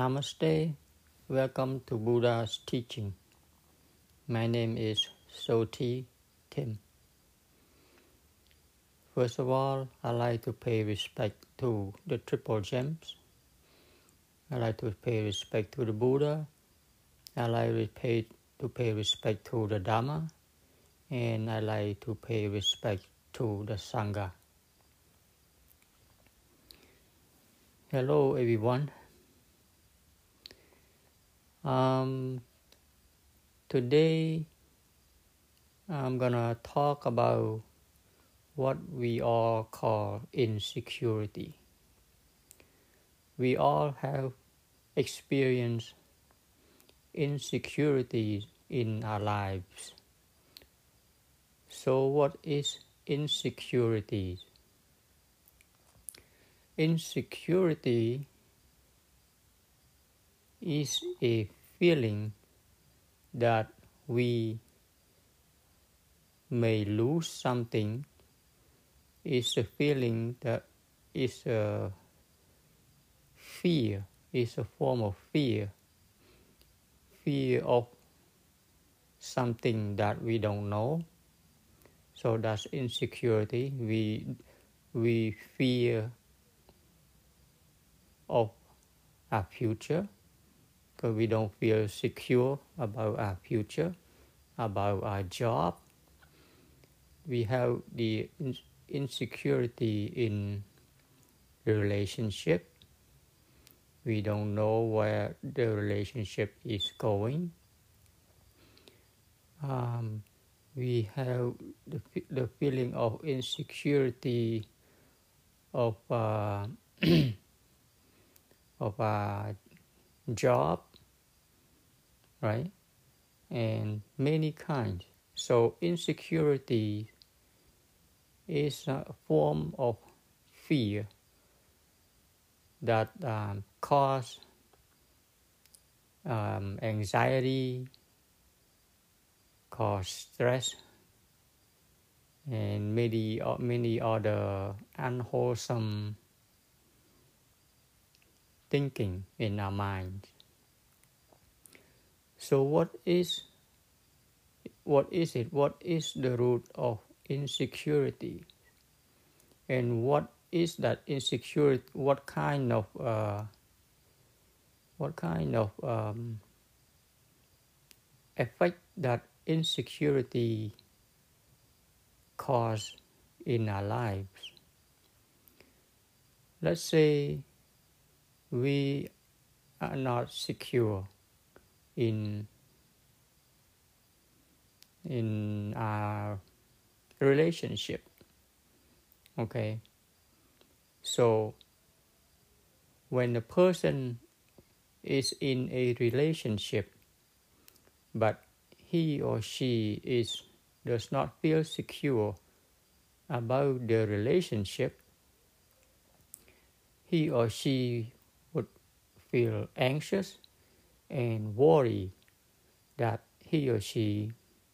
Namaste. Welcome to Buddha's teaching. My name is Soti Tim. First of all, I like to pay respect to the Triple Gems. I like to pay respect to the Buddha. I like to pay, to pay respect to the Dharma. And I like to pay respect to the Sangha. Hello, everyone. Um, today, I'm gonna talk about what we all call insecurity. We all have experienced insecurities in our lives. So, what is insecurity? Insecurity is a feeling that we may lose something is a feeling that is a fear is a form of fear. Fear of something that we don't know. So that's insecurity. We we fear of our future because we don't feel secure about our future, about our job. We have the insecurity in relationship. We don't know where the relationship is going. Um, we have the, the feeling of insecurity of uh, of a job right? And many kinds. So insecurity is a form of fear that um, cause um, anxiety, cause stress, and many uh, many other unwholesome thinking in our minds. So what is what is it? What is the root of insecurity? And what is that insecurity? What kind of uh, what kind of um, effect that insecurity cause in our lives? Let's say we are not secure in in our relationship. Okay? So when a person is in a relationship but he or she is does not feel secure about the relationship he or she would feel anxious and worry that he or she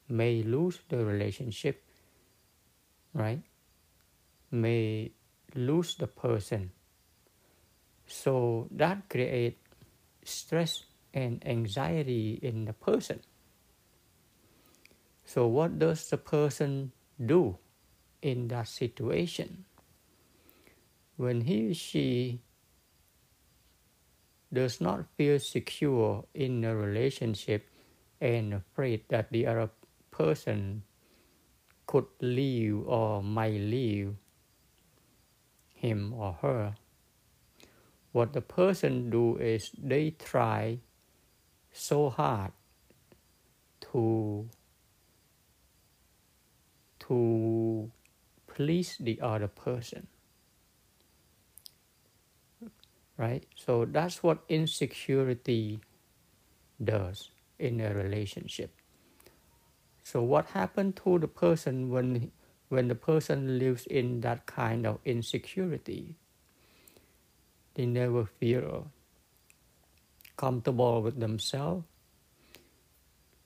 may lose the relationship, right? May lose the person. So that creates stress and anxiety in the person. So what does the person do in that situation? When he or she does not feel secure in a relationship and afraid that the other person could leave or might leave him or her. What the person do is they try so hard to to please the other person right? So that's what insecurity does in a relationship. So what happened to the person when when the person lives in that kind of insecurity? They never feel comfortable with themselves.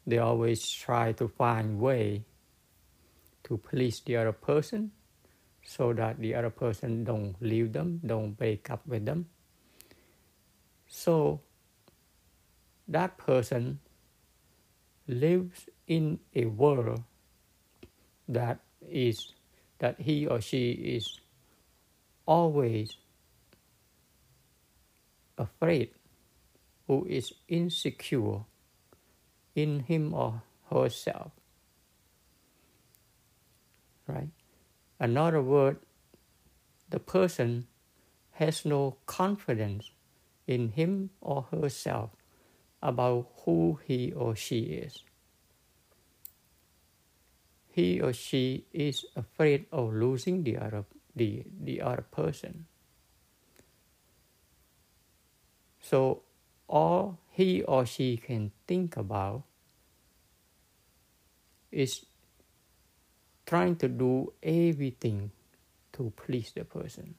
They always try to find way to please the other person so that the other person don't leave them, don't break up with them so that person lives in a world that is that he or she is always afraid, who is insecure in him or herself. Right? Another word, the person has no confidence in him or herself about who he or she is. He or she is afraid of losing the other, the, the other person. So all he or she can think about is trying to do everything to please the person.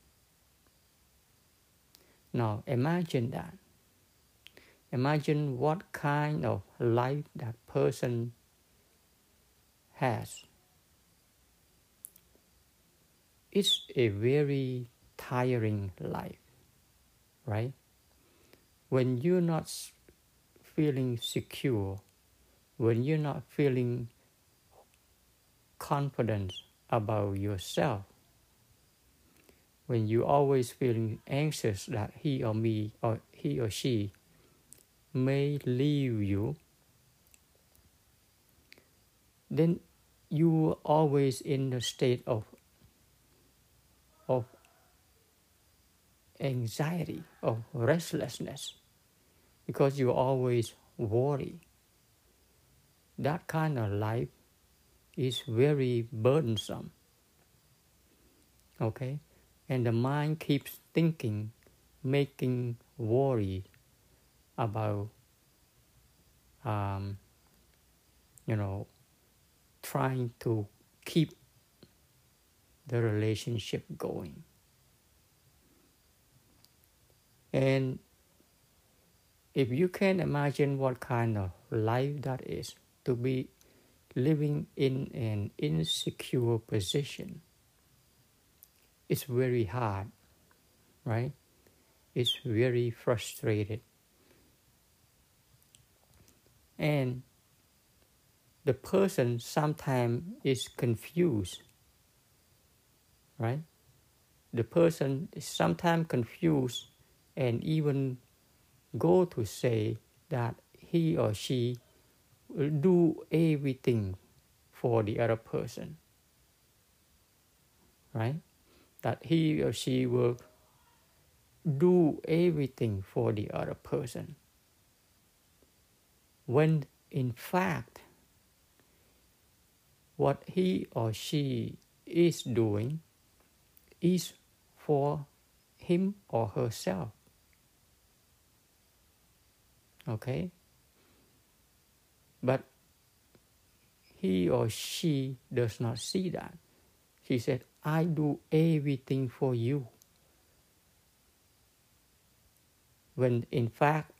Now imagine that. Imagine what kind of life that person has. It's a very tiring life, right? When you're not feeling secure, when you're not feeling confident about yourself, when you always feeling anxious that he or me or he or she may leave you, then you are always in a state of of anxiety, of restlessness, because you always worry. That kind of life is very burdensome. Okay? And the mind keeps thinking, making worry about, um, you know, trying to keep the relationship going. And if you can imagine what kind of life that is to be living in an insecure position, it's very hard, right? It's very frustrated. And the person sometimes is confused, right? The person is sometimes confused and even go to say that he or she will do everything for the other person, right? That he or she will do everything for the other person. When in fact, what he or she is doing is for him or herself. Okay? But he or she does not see that. She said, I do everything for you. When in fact,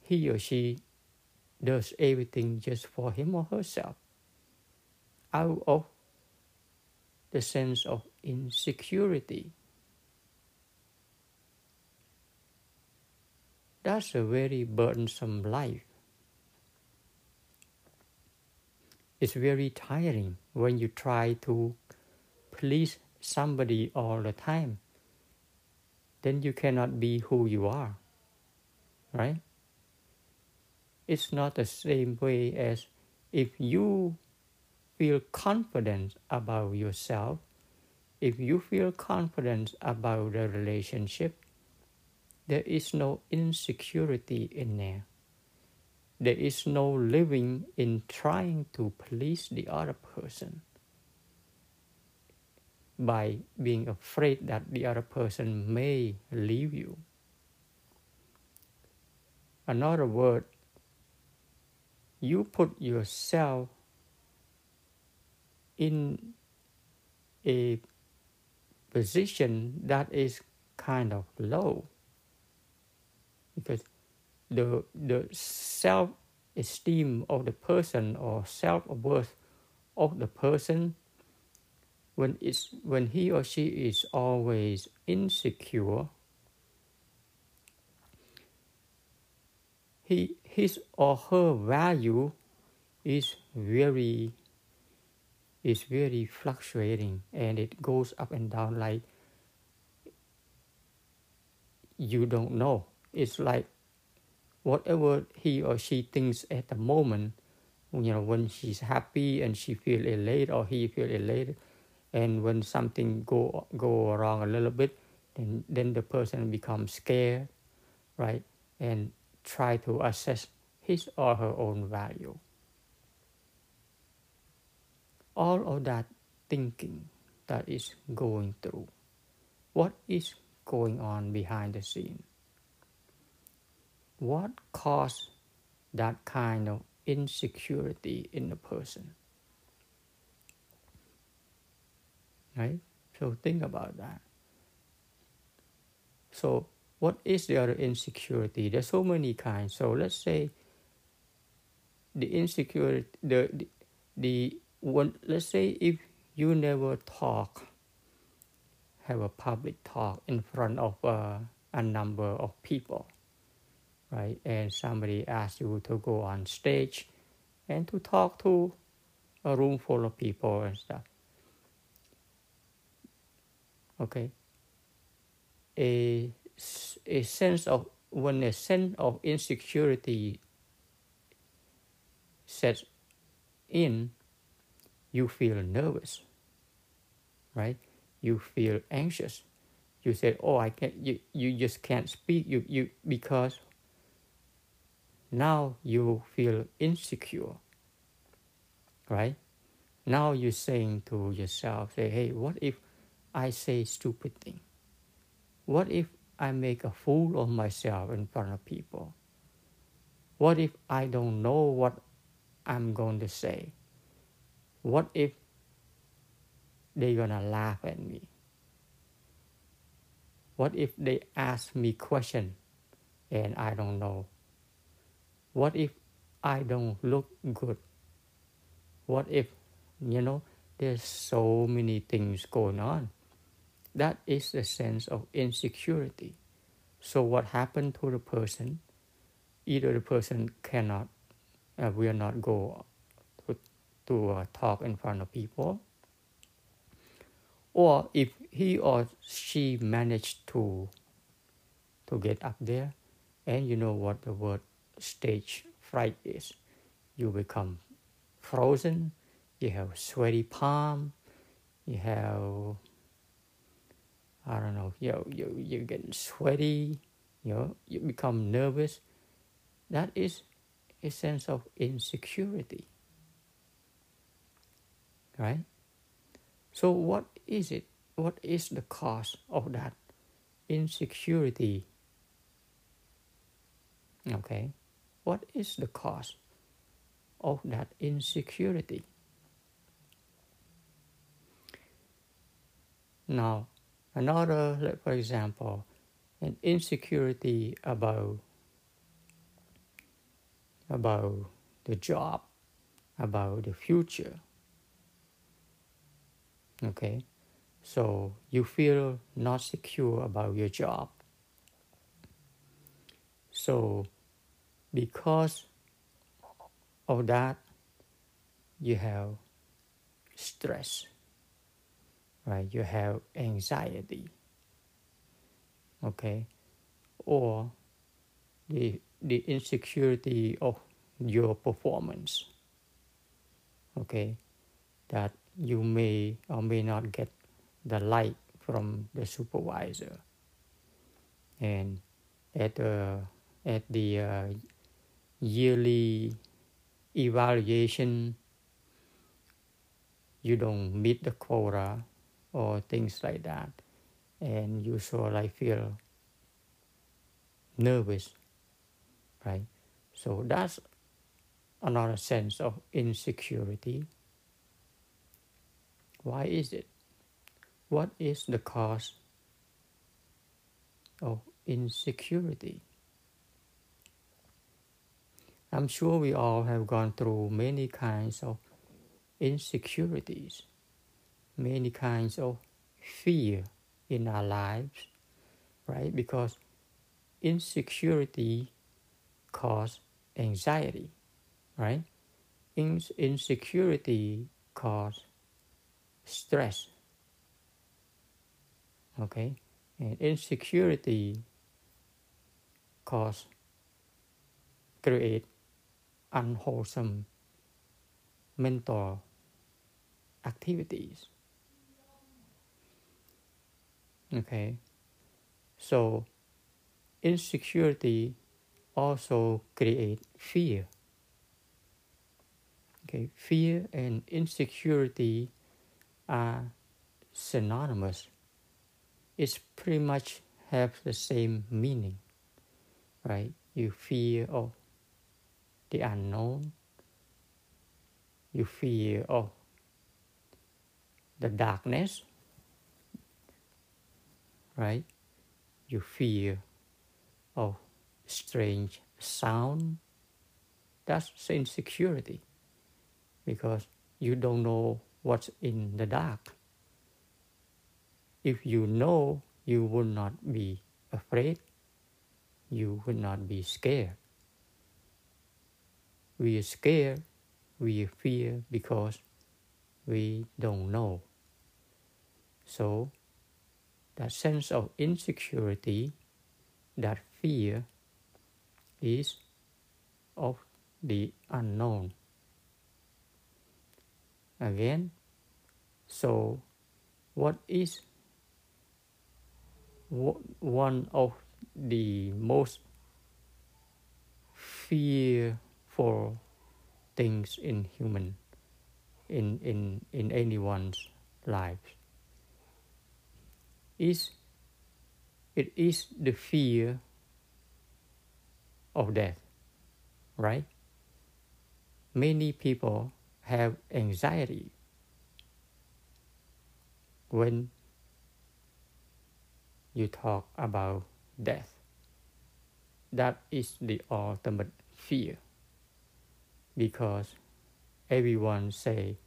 he or she does everything just for him or herself out of the sense of insecurity. That's a very burdensome life. It's very tiring when you try to please somebody all the time. Then you cannot be who you are, right? It's not the same way as if you feel confident about yourself, if you feel confident about the relationship, there is no insecurity in there. There is no living in trying to please the other person by being afraid that the other person may leave you. Another word, you put yourself in a position that is kind of low because the the self esteem of the person or self worth of the person when it's when he or she is always insecure he, his or her value is very is very fluctuating and it goes up and down like you don't know. It's like whatever he or she thinks at the moment, you know, when she's happy and she feel elated or he feel elated, and when something go go wrong a little bit, then then the person becomes scared, right, and try to assess his or her own value. All of that thinking that is going through. What is going on behind the scene? What caused that kind of insecurity in the person? Right? So think about that. So what is the other insecurity? There's so many kinds. So let's say the insecurity, the, the, the one, let's say if you never talk, have a public talk in front of uh, a number of people, right? And somebody asks you to go on stage and to talk to a room full of people and stuff. Okay. A a sense of when a sense of insecurity sets in, you feel nervous, right? You feel anxious. You say, "Oh, I can't." You you just can't speak. You you because now you feel insecure, right? Now you're saying to yourself, "Say, hey, what if I say stupid thing? What if I make a fool of myself in front of people? What if I don't know what I'm going to say? What if they're gonna laugh at me? What if they ask me question and I don't know? What if I don't look good? What if, you know, there's so many things going on? That is the sense of insecurity. So what happened to the person? Either the person cannot, uh, will not go to, to uh, talk in front of people, or if he or she managed to to get up there, and you know what the word stage fright is, you become frozen, you have sweaty palm, you have I don't know, you you you're getting sweaty, you know, you become nervous. That is a sense of insecurity. Right? So what is it? What is the cause of that insecurity? Okay. What is the cause of that insecurity? Now, Another, like for example, an insecurity about about the job, about the future. Okay, so you feel not secure about your job. So, because of that, you have stress right? You have anxiety, okay, or the the insecurity of your performance, okay, that you may or may not get the light from the supervisor, and at the at the uh, yearly evaluation you don't meet the quota or things like that. And of like feel nervous right? So that's another sense of insecurity. Why is it? What is the cause of insecurity? I'm sure we all have gone through many kinds of insecurities many kinds of fear in our lives, right? Because insecurity cause anxiety, right? In- insecurity cause stress. Okay, and insecurity cause create unwholesome mental activities. Okay, so insecurity also create fear. Okay, fear and insecurity are synonymous. It's pretty much have the same meaning, right? You fear of the unknown. You fear of the darkness, right? You fear of strange sound. That's insecurity because you don't know what's in the dark. If you know, you would not be afraid, you would not be scared. We are scared, we fear because we don't know. So, that sense of insecurity, that fear, is of the unknown. Again, so what is one of the most fearful things in human in in in anyone's life is it is the fear of death right many people have anxiety when you talk about death. That is the ultimate fear because everyone say,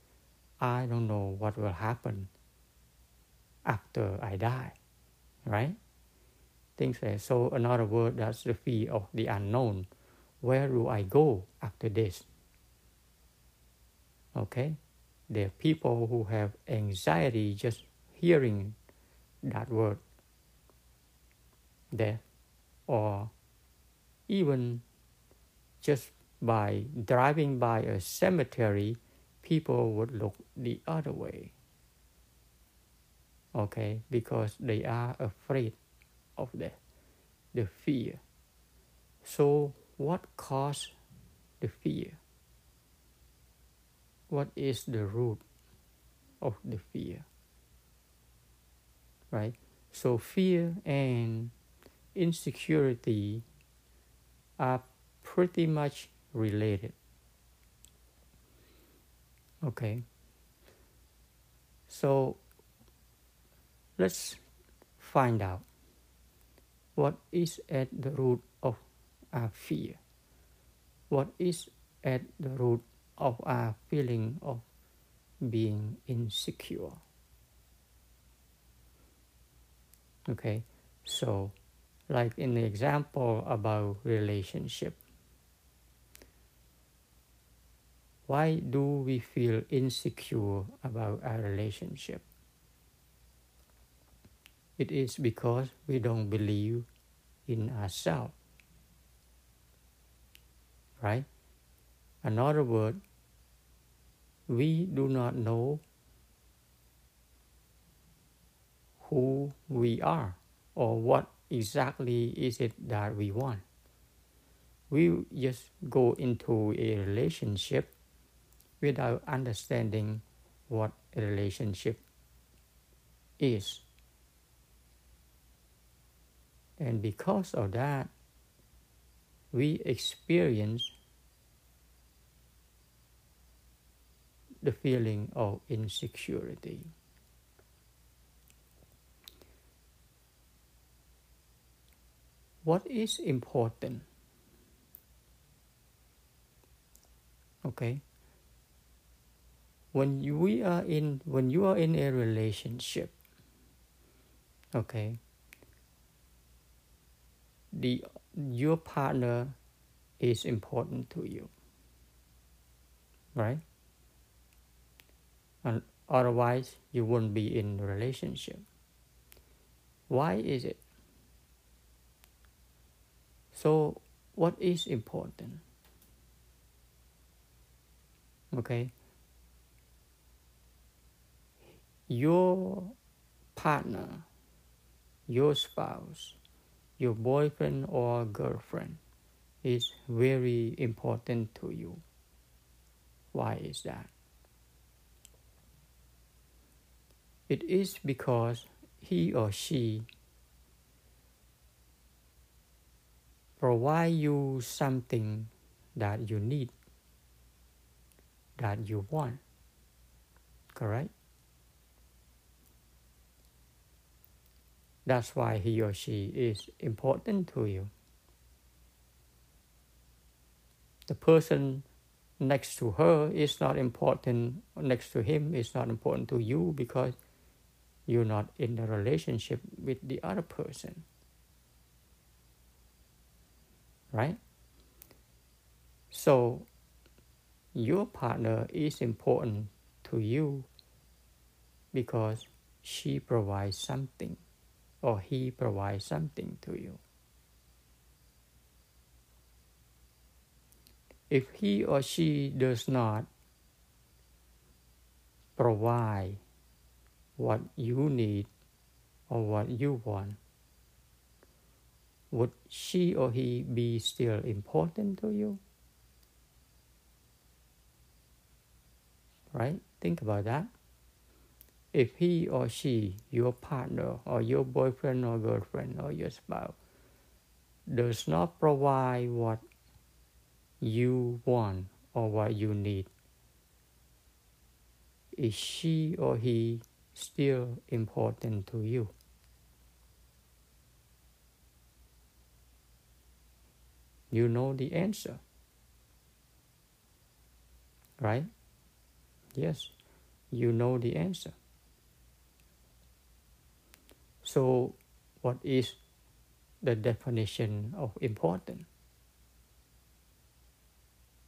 I don't know what will happen after I die, right? Things like so. Another word that's the fear of the unknown. Where do I go after this? Okay, there are people who have anxiety just hearing that word death or even just by driving by a cemetery people would look the other way okay because they are afraid of death the fear so what caused the fear what is the root of the fear right so fear and insecurity are pretty much related. Okay. So let's find out what is at the root of our fear. What is at the root of our feeling of being insecure. Okay, so like in the example about relationship why do we feel insecure about our relationship it is because we don't believe in ourselves right another word we do not know who we are or what exactly is it that we want. We just go into a relationship without understanding what a relationship is. And because of that, we experience the feeling of insecurity. what is important okay when you, we are in when you are in a relationship okay the your partner is important to you. Right? And otherwise, you won't be in a relationship. Why is it? So, what is important? Okay. Your partner, your spouse, your boyfriend or girlfriend is very important to you. Why is that? It is because he or she provide you something that you need, that you want. Correct? That's why he or she is important to you. The person next to her is not important, next to him is not important to you because you're not in a relationship with the other person. Right? So, your partner is important to you because she provides something or he provides something to you. If he or she does not provide what you need or what you want, would she or he be still important to you? Right? Think about that if he or she, your partner or your boyfriend or girlfriend or your spouse, does not provide what you want or what you need, is she or he still important to you? You know the answer. Right? Yes, you know the answer. So, what is the definition of important?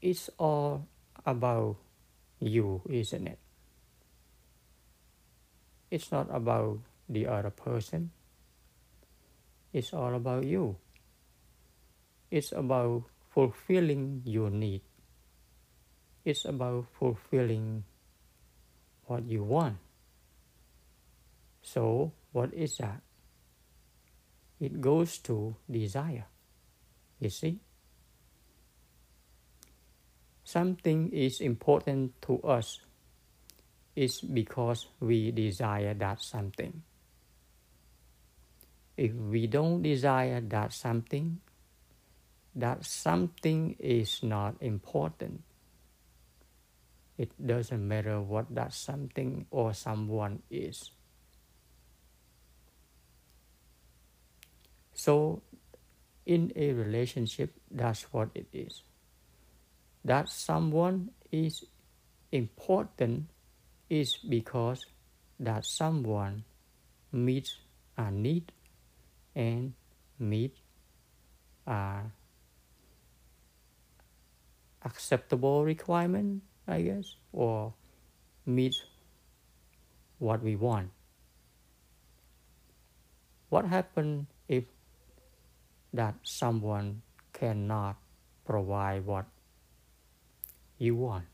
It's all about you, isn't it? It's not about the other person. It's all about you. It's about fulfilling your need. It's about fulfilling what you want. So, what is that? It goes to desire. You see? Something is important to us is because we desire that something. If we don't desire that something, that something is not important. It doesn't matter what that something or someone is. So, in a relationship, that's what it is. That someone is important is because that someone meets a need and meet a acceptable requirement, I guess, or meet what we want. What happens if that someone cannot provide what you want,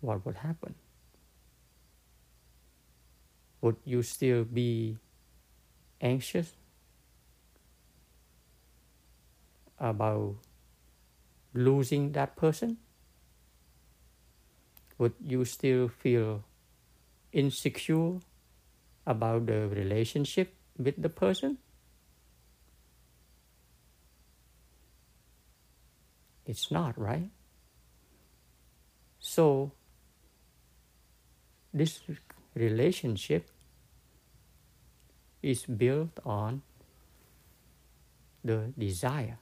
what would happen? Would you still be anxious about losing that person? Would you still feel insecure about the relationship with the person? It's not, right? So, this relationship is built on the desire.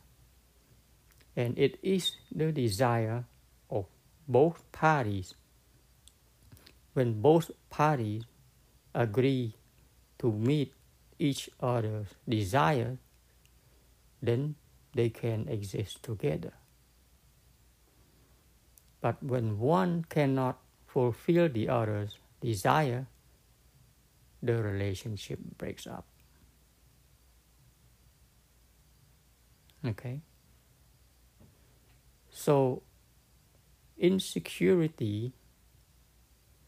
And it is the desire of both parties. When both parties agree to meet each other's desire, then they can exist together. But when one cannot fulfill the other's desire, the relationship breaks up. Okay? So, insecurity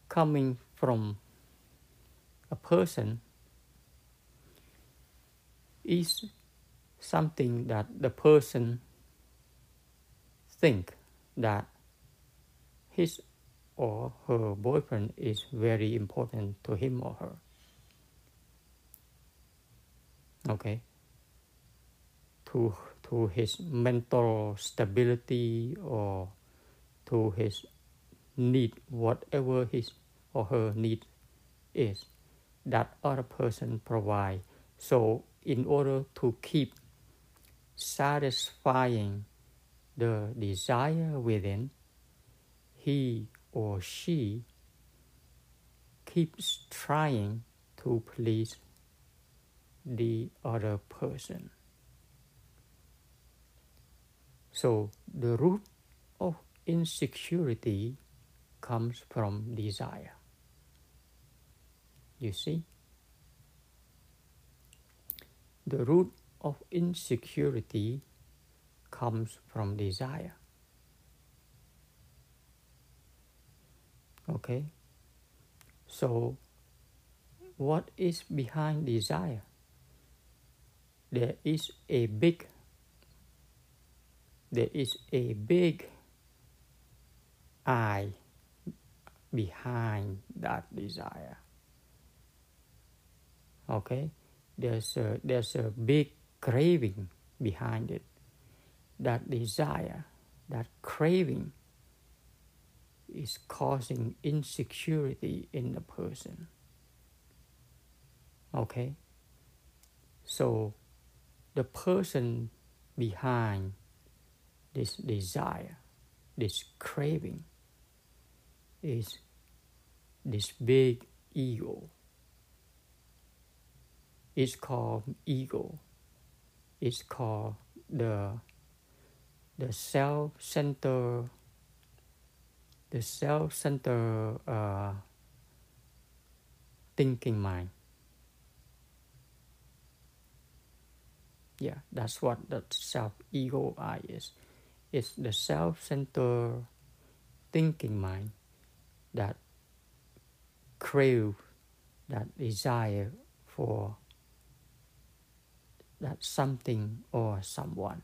coming from a person is something that the person think that his or her boyfriend is very important to him or her. Okay. To to his mental stability or to his need, whatever his or her need is, that other person provide. So in order to keep satisfying the desire within, he or she keeps trying to please the other person. So the root of insecurity comes from desire. You see? The root of insecurity comes from desire. Okay? So, what is behind desire? There is a big there is a big I behind that desire. Okay? There's a, there's a big craving behind it. That desire, that craving is causing insecurity in the person. Okay? So the person behind this desire, this craving, is this big ego. It's called ego. It's called the the self-centered the self-centered uh, thinking mind. Yeah, that's what the self-ego I is. It's the self-centered thinking mind that crave, that desire for that something or someone.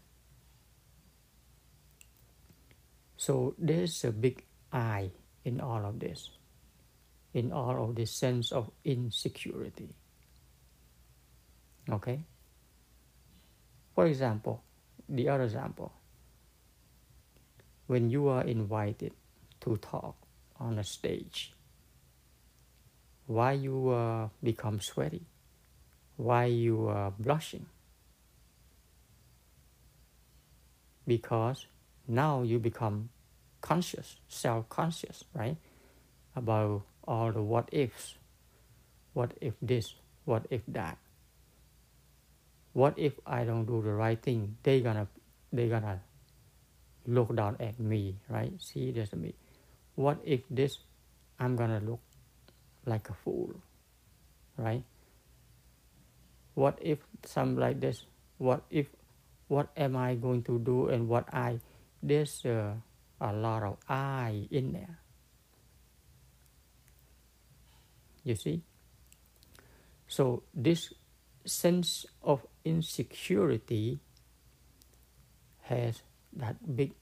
So there's a big I in all of this, in all of this sense of insecurity. Okay? For example, the other example, when you are invited to talk on a stage, why you uh, become sweaty, why you are blushing, because now you become conscious, self-conscious, right? About all the what ifs. What if this? What if that? What if I don't do the right thing? They gonna they gonna look down at me, right? See this me. What if this? I'm gonna look like a fool, right? What if some like this? What if? What am I going to do? And what I? There's uh, a lot of I in there. You see? So this sense of insecurity has that big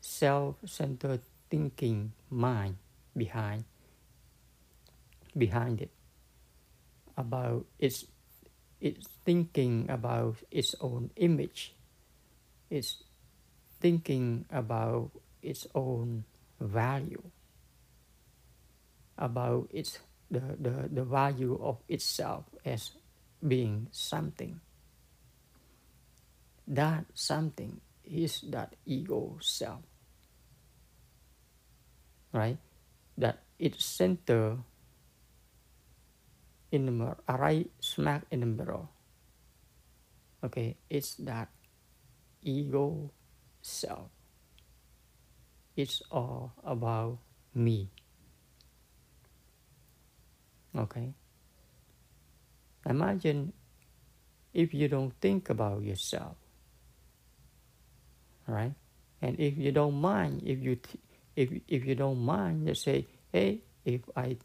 self-centered thinking mind behind behind it about its its thinking about its own image its thinking about its own value, about its the, the, the value of itself as being something. That something is that ego self. Right? That it's center in the mirror, right smack in the middle. Okay, it's that ego self. It's all about me. Okay? Imagine if you don't think about yourself, right? And if you don't mind, if you th- if if you don't mind, just say, hey, if I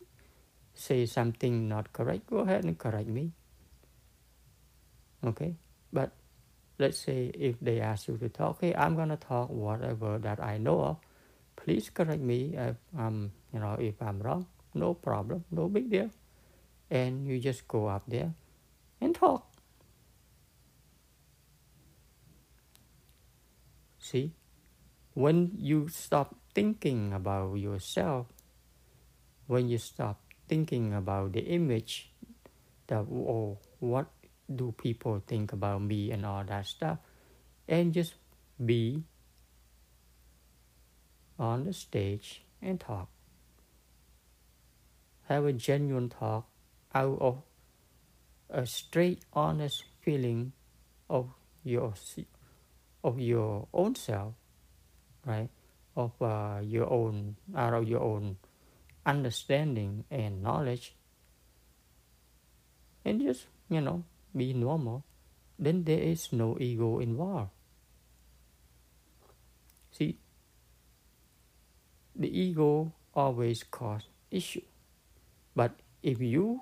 say something not correct, go ahead and correct me. Okay, but let's say if they ask you to talk, hey, I'm gonna talk whatever that I know of. Please correct me if I'm, you know, if I'm wrong. No problem, no big deal. And you just go up there and talk. See, when you stop thinking about yourself, when you stop thinking about the image that oh what do people think about me and all that stuff and just be on the stage and talk. Have a genuine talk out of a straight honest feeling of your of your own self right? Of uh, your own out of your own understanding and knowledge. And just you know be normal then there is no ego involved see the ego always cause issue. But if you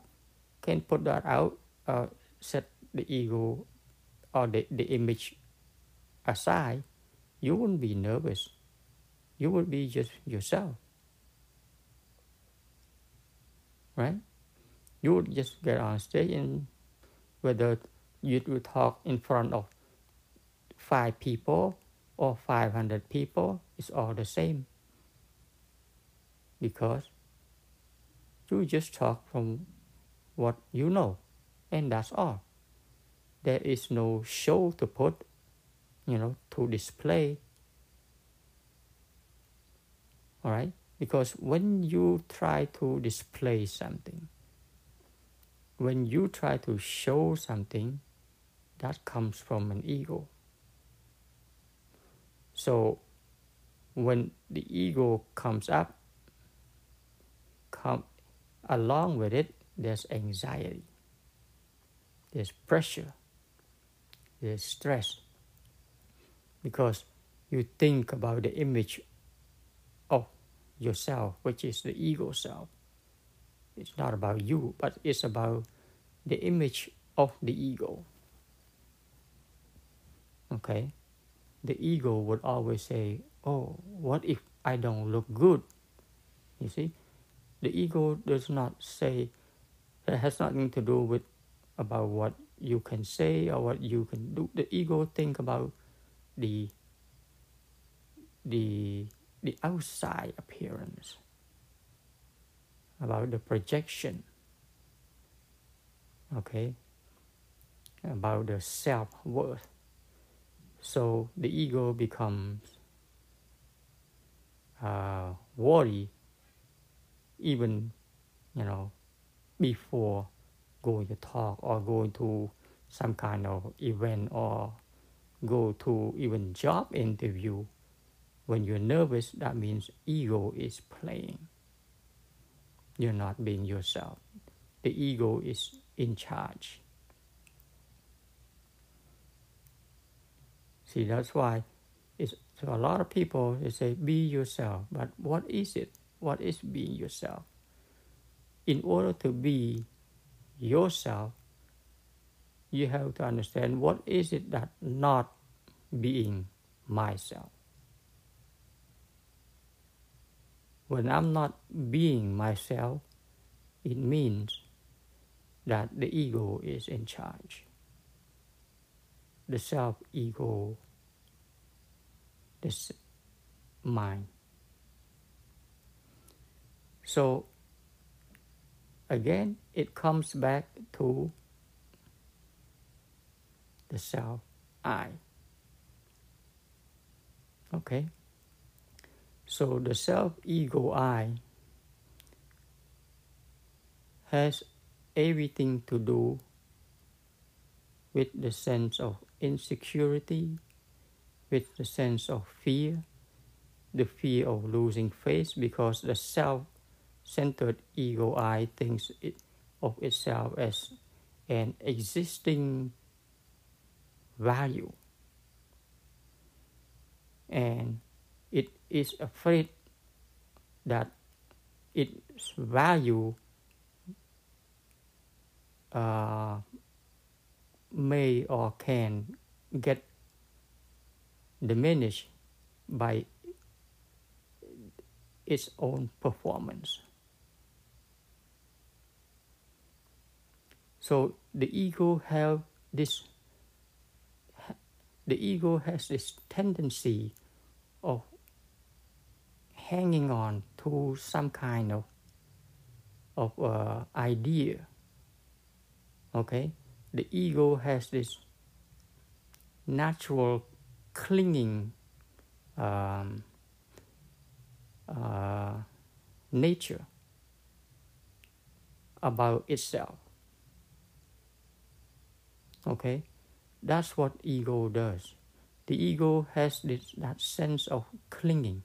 can put that out uh, set the ego or the, the image aside you won't be nervous. You will be just yourself. Right? You would just get on stage and whether you would talk in front of five people or 500 people, it's all the same. Because you just talk from what you know, and that's all. There is no show to put, you know, to display. All right? Because when you try to display something, when you try to show something, that comes from an ego. So when the ego comes up, come along with it, there's anxiety, there's pressure, there's stress. Because you think about the image of yourself, which is the ego self. It's not about you, but it's about the image of the ego. Okay? The ego would always say, Oh, what if I don't look good? You see? The ego does not say, it has nothing to do with about what you can say or what you can do. The ego think about the the the outside appearance, about the projection, okay, about the self worth. So the ego becomes uh, worry even, you know, before going to talk or going to some kind of event or go to even job interview when you're nervous, that means ego is playing. You're not being yourself. The ego is in charge. See, that's why it's, so a lot of people they say be yourself, but what is it? What is being yourself? In order to be yourself, you have to understand what is it that not being myself. When I'm not being myself, it means that the ego is in charge. The self ego, the mind. So, again, it comes back to the self I. Okay? So the self ego I has everything to do with the sense of insecurity, with the sense of fear, the fear of losing faith because the self centered ego I thinks it, of itself as an existing value. And it is afraid that its value uh, may or can get diminished by its own performance. So the ego have this the ego has this tendency of hanging on to some kind of of uh, idea. Okay, the ego has this natural clinging um, uh, nature about itself. Okay, that's what ego does. The ego has this that sense of clinging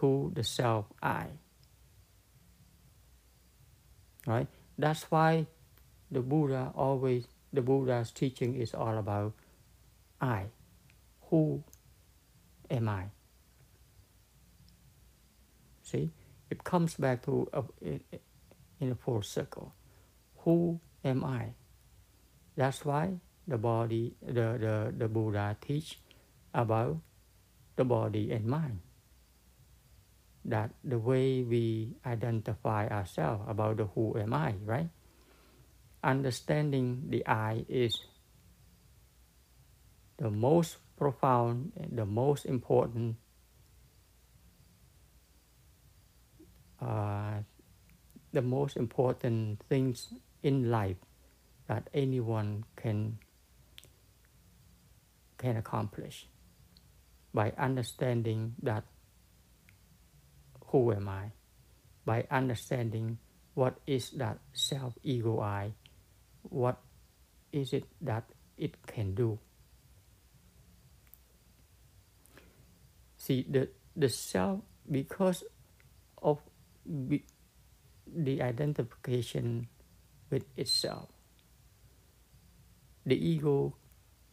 to the self I. Right? That's why the Buddha always the Buddha's teaching is all about I. Who am I? See, it comes back to a, in a full circle. Who am I? That's why the body, the, the, the Buddha teach about the body and mind. That the way we identify ourselves about the who am I, right? Understanding the I is the most profound, the most important uh, the most important things in life that anyone can can accomplish by understanding that who am I, by understanding what is that self ego I, what is it that it can do. See the the self because of the identification with itself. The ego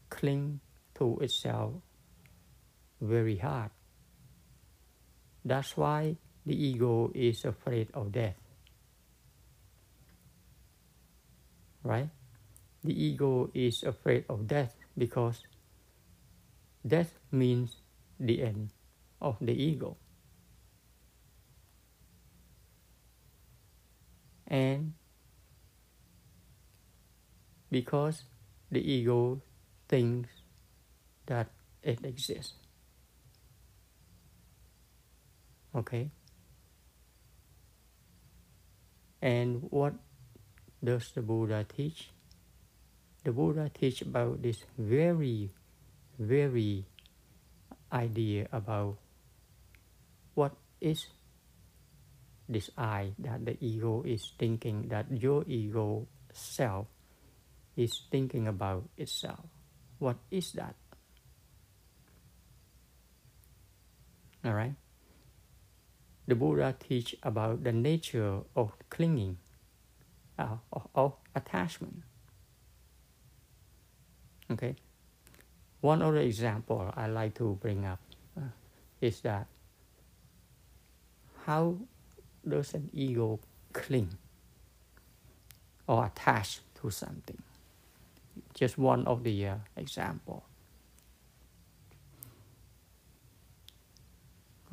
cling to itself very hard. That's why the ego is afraid of death. Right? The ego is afraid of death because death means the end of the ego. And because the ego thinks that it exists. Okay? And what does the Buddha teach? The Buddha teach about this very, very idea about what is this I that the ego is thinking that your ego self is thinking about itself. What is that? All right. The Buddha teach about the nature of clinging, uh, of, of attachment. Okay. One other example I like to bring up uh, is that how does an ego cling or attach to something? Just one of the uh, example.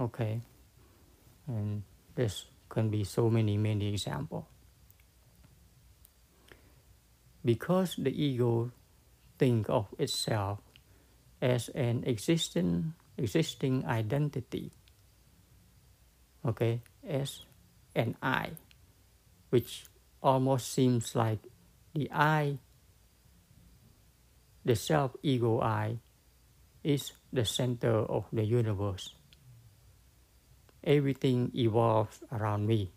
Okay, and this can be so many many example. Because the ego think of itself as an existing existing identity. Okay, as an I, which almost seems like the I, the self ego I, is the center of the universe. Everything evolves around me.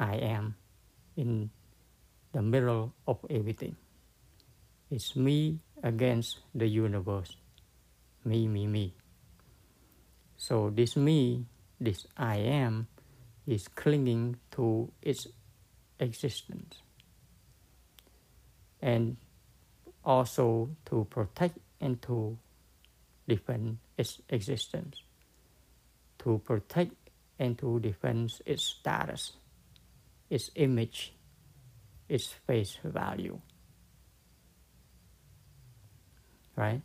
I am in the middle of everything. It's me against the universe. Me, me, me. So this me, this I am, is clinging to its existence. And also to protect and to defend its existence, to protect and to defend its status, its image, its face value. Right?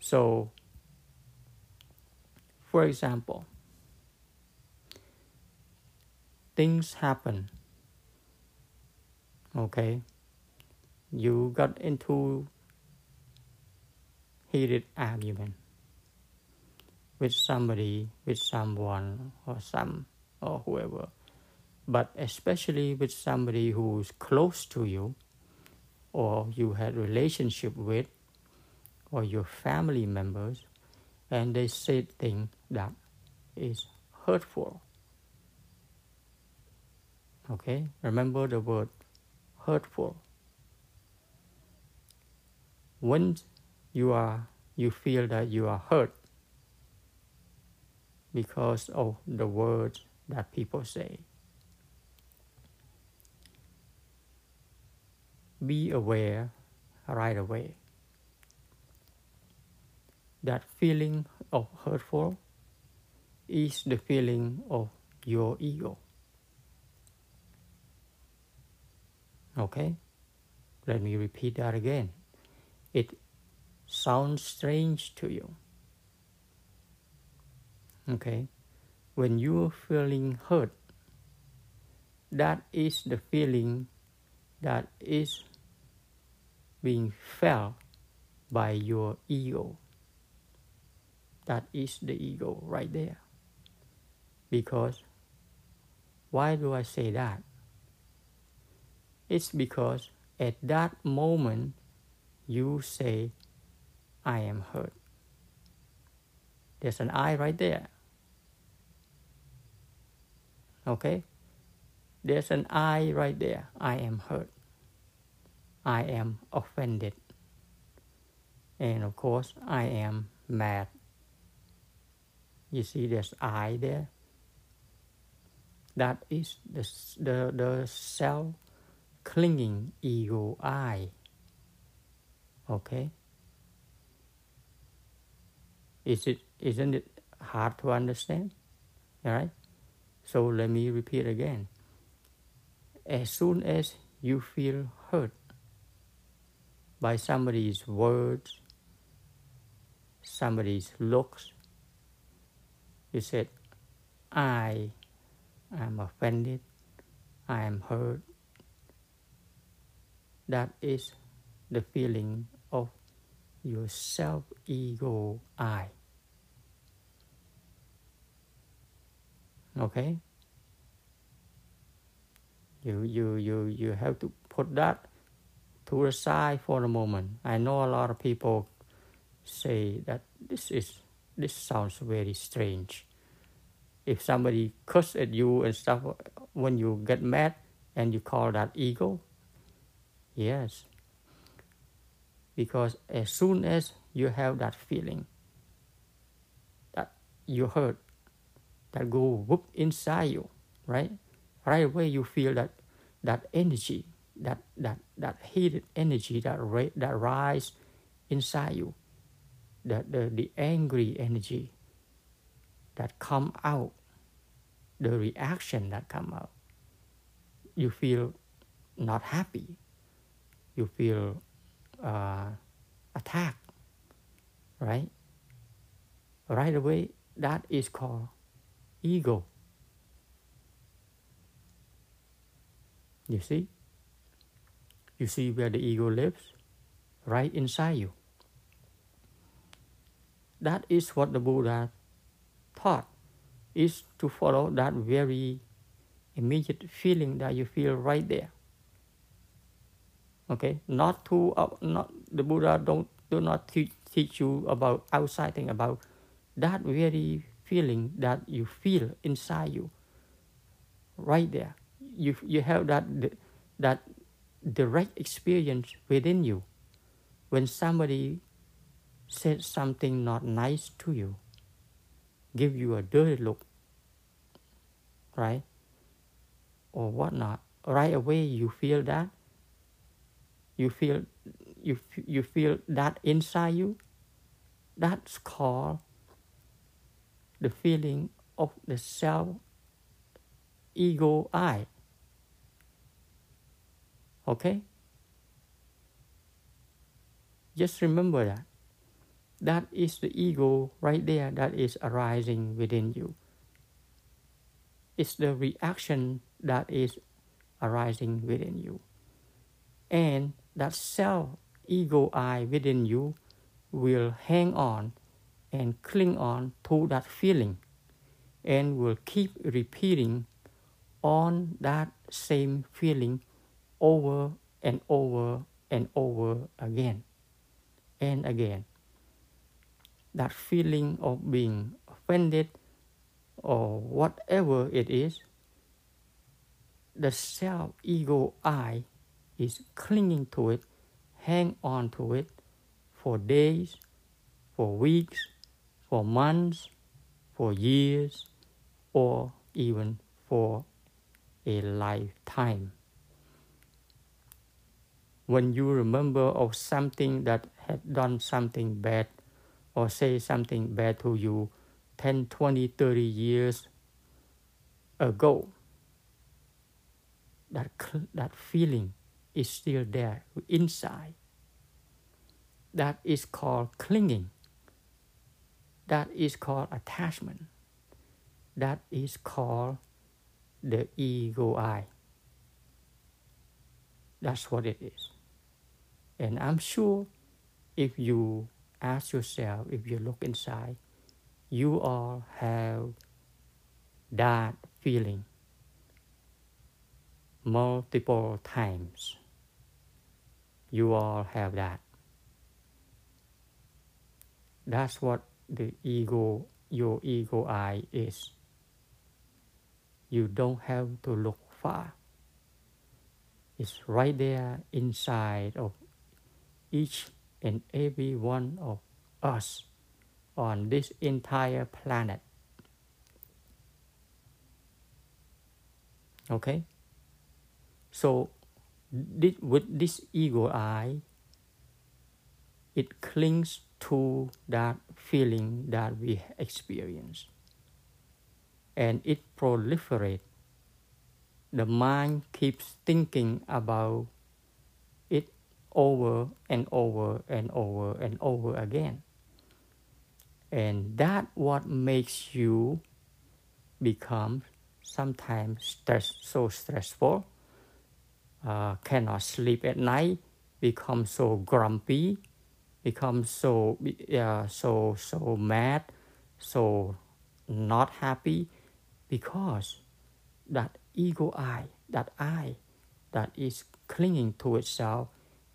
So, for example, things happen. Okay? You got into heated argument with somebody, with someone, or some, or whoever. But especially with somebody who's close to you, or you had relationship with, or your family members, and they said things that is hurtful. Okay, remember the word hurtful. When you are you feel that you are hurt because of the words that people say. Be aware right away. That feeling of hurtful is the feeling of your ego. Okay? Let me repeat that again. It sounds strange to you. Okay? When you're feeling hurt, that is the feeling that is being felt by your ego. That is the ego right there. Because, why do I say that? It's because at that moment you say, I am hurt. There's an I right there. Okay? There's an I right there. I am hurt. I am offended. And of course, I am mad. You see, there's I there. That is the, the, the self clinging ego I. Okay? Is it isn't it hard to understand? All right? So let me repeat again. As soon as you feel hurt by somebody's words, somebody's looks, you said, I am offended, I am hurt. That is the feeling of your self ego I. okay? You you you you have to put that to the side for a moment. I know a lot of people say that this is this sounds very strange. If somebody cuss at you and stuff when you get mad and you call that ego yes. Because as soon as you have that feeling that you hurt that go whoop inside you, right? Right away you feel that that energy, that that that heated energy that ra- that rise inside you, that the, the angry energy that come out, the reaction that come out. You feel not happy. You feel uh, attacked, right? Right away, that is called ego. You see? You see where the ego lives? Right inside you. That is what the Buddha taught, is to follow that very immediate feeling that you feel right there. Okay, not to uh, not the Buddha don't do not teach, teach you about outside thing about that very feeling that you feel inside you right there you you have that that direct experience within you. When somebody said something not nice to you, give you a dirty look, right? Or whatnot, right away you feel that. You feel you you feel that inside you. That's called the feeling of the self ego I. Okay? Just remember that. That is the ego right there that is arising within you. It's the reaction that is arising within you. And that self ego I within you will hang on and cling on to that feeling and will keep repeating on that same feeling over and over and over again and again. That feeling of being offended or whatever it is, the self ego I is clinging to it, hang on to it for days, for weeks, for months, for years, or even for a lifetime. When you remember of something that had done something bad or say something bad to you 10, 20, 30 years ago, that, that feeling is still there inside. That is called clinging. That is called attachment. That is called the ego I. That's what it is. And I'm sure if you ask yourself, if you look inside, you all have that feeling multiple times. You all have that. That's what the ego, your ego I is. You don't have to look far. It's right there inside of each and every one of us on this entire planet. Okay? So, this, with this ego I, it clings to that feeling that we experience. And it proliferates. The mind keeps thinking about it over and over and over and over again. And that what makes you become sometimes stress, so stressful, uh, cannot sleep at night, become so grumpy, become so uh, so so mad, so not happy, because that ego I, that I, that is clinging to itself,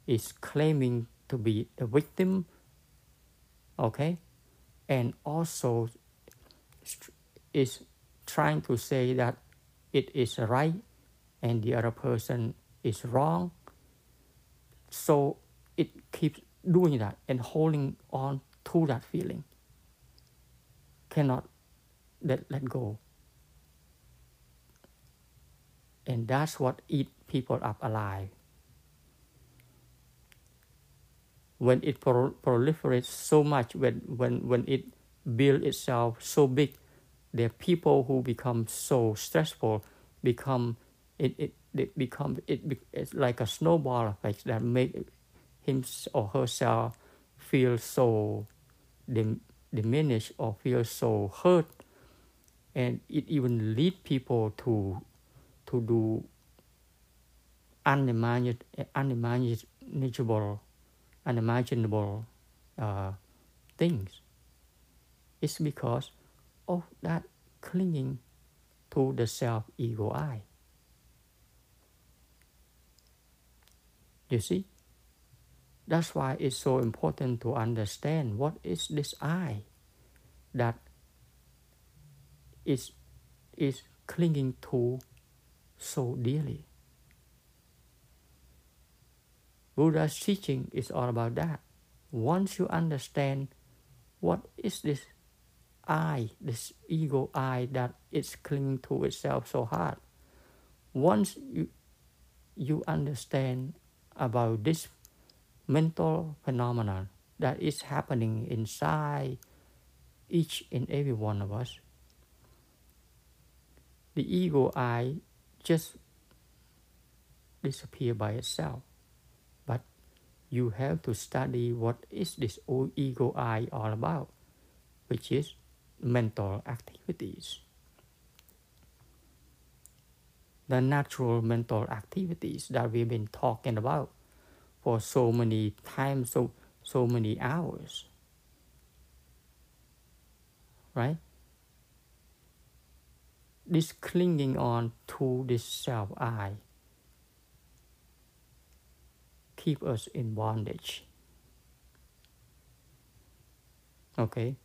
is claiming to be the victim. Okay, and also is trying to say that it is right and the other person is wrong. So it keeps doing that and holding on to that feeling. Cannot let, let go. And that's what eat people up alive. When it pro- proliferates so much, when, when, when it builds itself so big, there are people who become so stressful, become it, it, it become it, it's like a snowball effect that make him or herself feel so dim, diminished or feel so hurt. And it even lead people to to do unimaginable unimaginable unimaginable uh, things. It's because of that clinging to the self ego I you see that's why it's so important to understand what is this I that is, is clinging to so dearly. Buddha's teaching is all about that. Once you understand what is this I, this ego I that is clinging to itself so hard, once you you understand about this mental phenomenon that is happening inside each and every one of us, the ego I just disappear by itself. But you have to study what is this old ego I all about, which is mental activities. The natural mental activities that we've been talking about for so many times, so so many hours. Right? This clinging on to this self I keep us in bondage. Okay?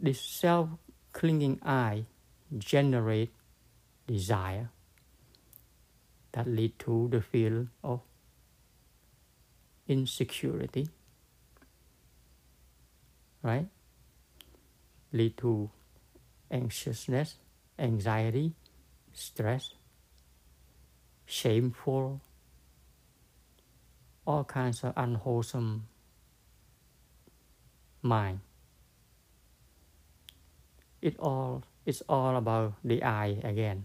This self clinging I generate desire that lead to the feel of insecurity right lead to anxiousness anxiety stress shameful all kinds of unwholesome mind. It all it's all about the I again.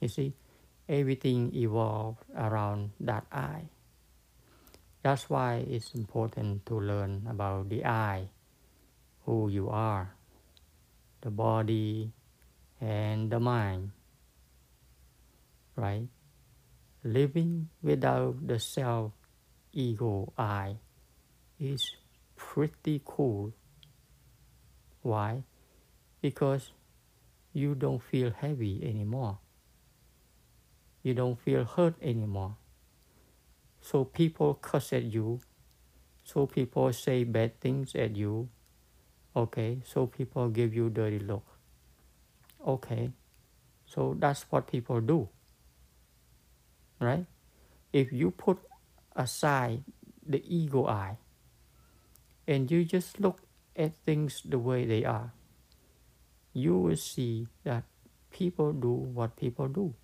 You see, everything evolves around that I. That's why it's important to learn about the I, who you are, the body, and the mind. Right? living without the self ego I is pretty cool. Why? Because you don't feel heavy anymore. You don't feel hurt anymore. So people curse at you. So people say bad things at you. Okay, so people give you dirty look. Okay, so that's what people do right? If you put aside the ego I and you just look at things the way they are, you will see that people do what people do.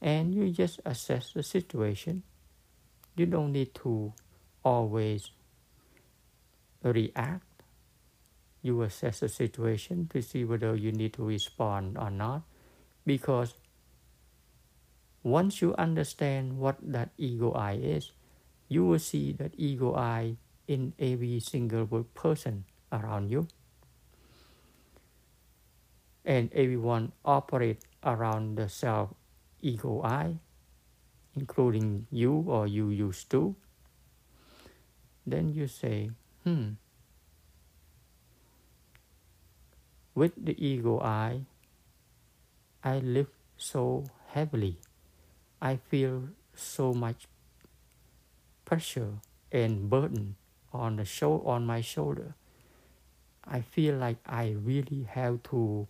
And you just assess the situation. You don't need to always react. You assess the situation to see whether you need to respond or not because once you understand what that ego I is, you will see that ego I in every single person around you. And everyone operate around the self ego I, including you or you used to. Then you say, hmm, with the ego I, I live so heavily I feel so much pressure and burden on the show on my shoulder. I feel like I really have to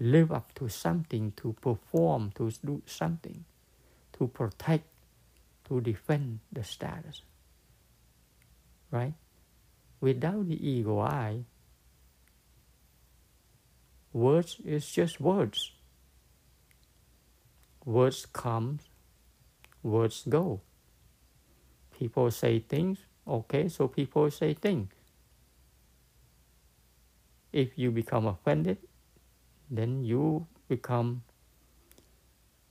live up to something, to perform, to do something, to protect, to defend the status. Right? Without the ego I, words is just words. Words come words go. People say things, okay, so people say things. If you become offended, then you become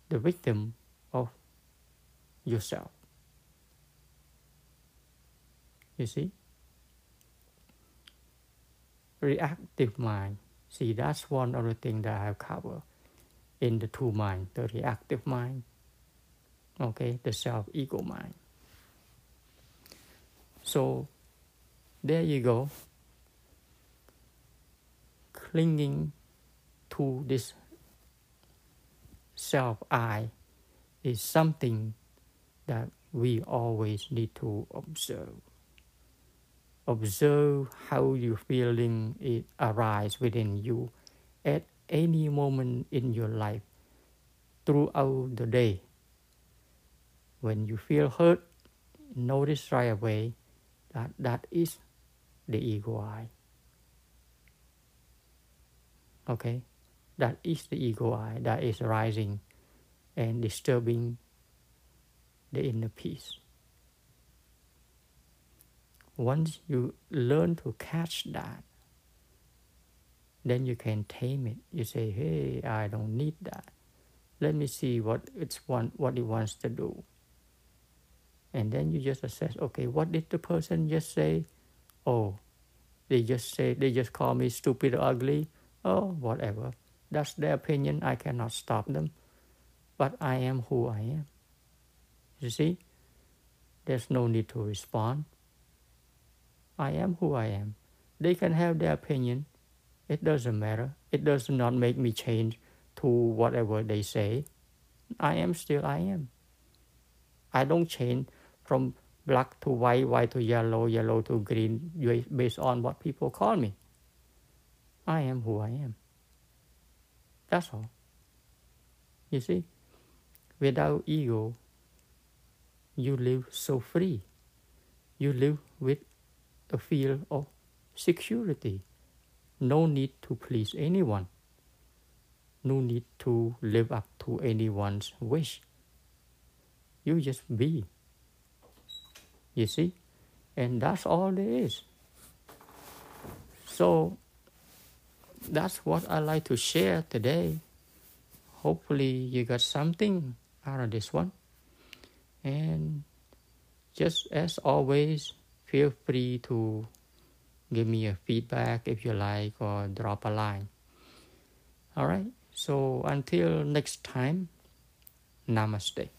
the victim of yourself. You see? Reactive mind. See, that's one of the things that I have covered in the two mind, the reactive mind okay the self ego mind so there you go clinging to this self i is something that we always need to observe observe how you feeling it arise within you at any moment in your life throughout the day When you feel hurt, notice right away that that is the ego I. Okay? That is the ego I that is rising and disturbing the inner peace. Once you learn to catch that, then you can tame it. You say, hey, I don't need that. Let me see what it's want what it wants to do. And then you just assess, okay, what did the person just say? Oh, they just say they just call me stupid or ugly. Oh, whatever. That's their opinion. I cannot stop them. But I am who I am. You see? There's no need to respond. I am who I am. They can have their opinion. It doesn't matter. It does not make me change to whatever they say. I am still I am. I don't change from black to white, white to yellow, yellow to green based on what people call me. I am who I am. That's all. You see, without ego, you live so free. You live with a feel of security. No need to please anyone. No need to live up to anyone's wish. You just be. You see? And that's all there is. So that's what I like to share today. Hopefully you got something out of this one. And just as always, feel free to give me a feedback if you like or drop a line. All right. So until next time, namaste.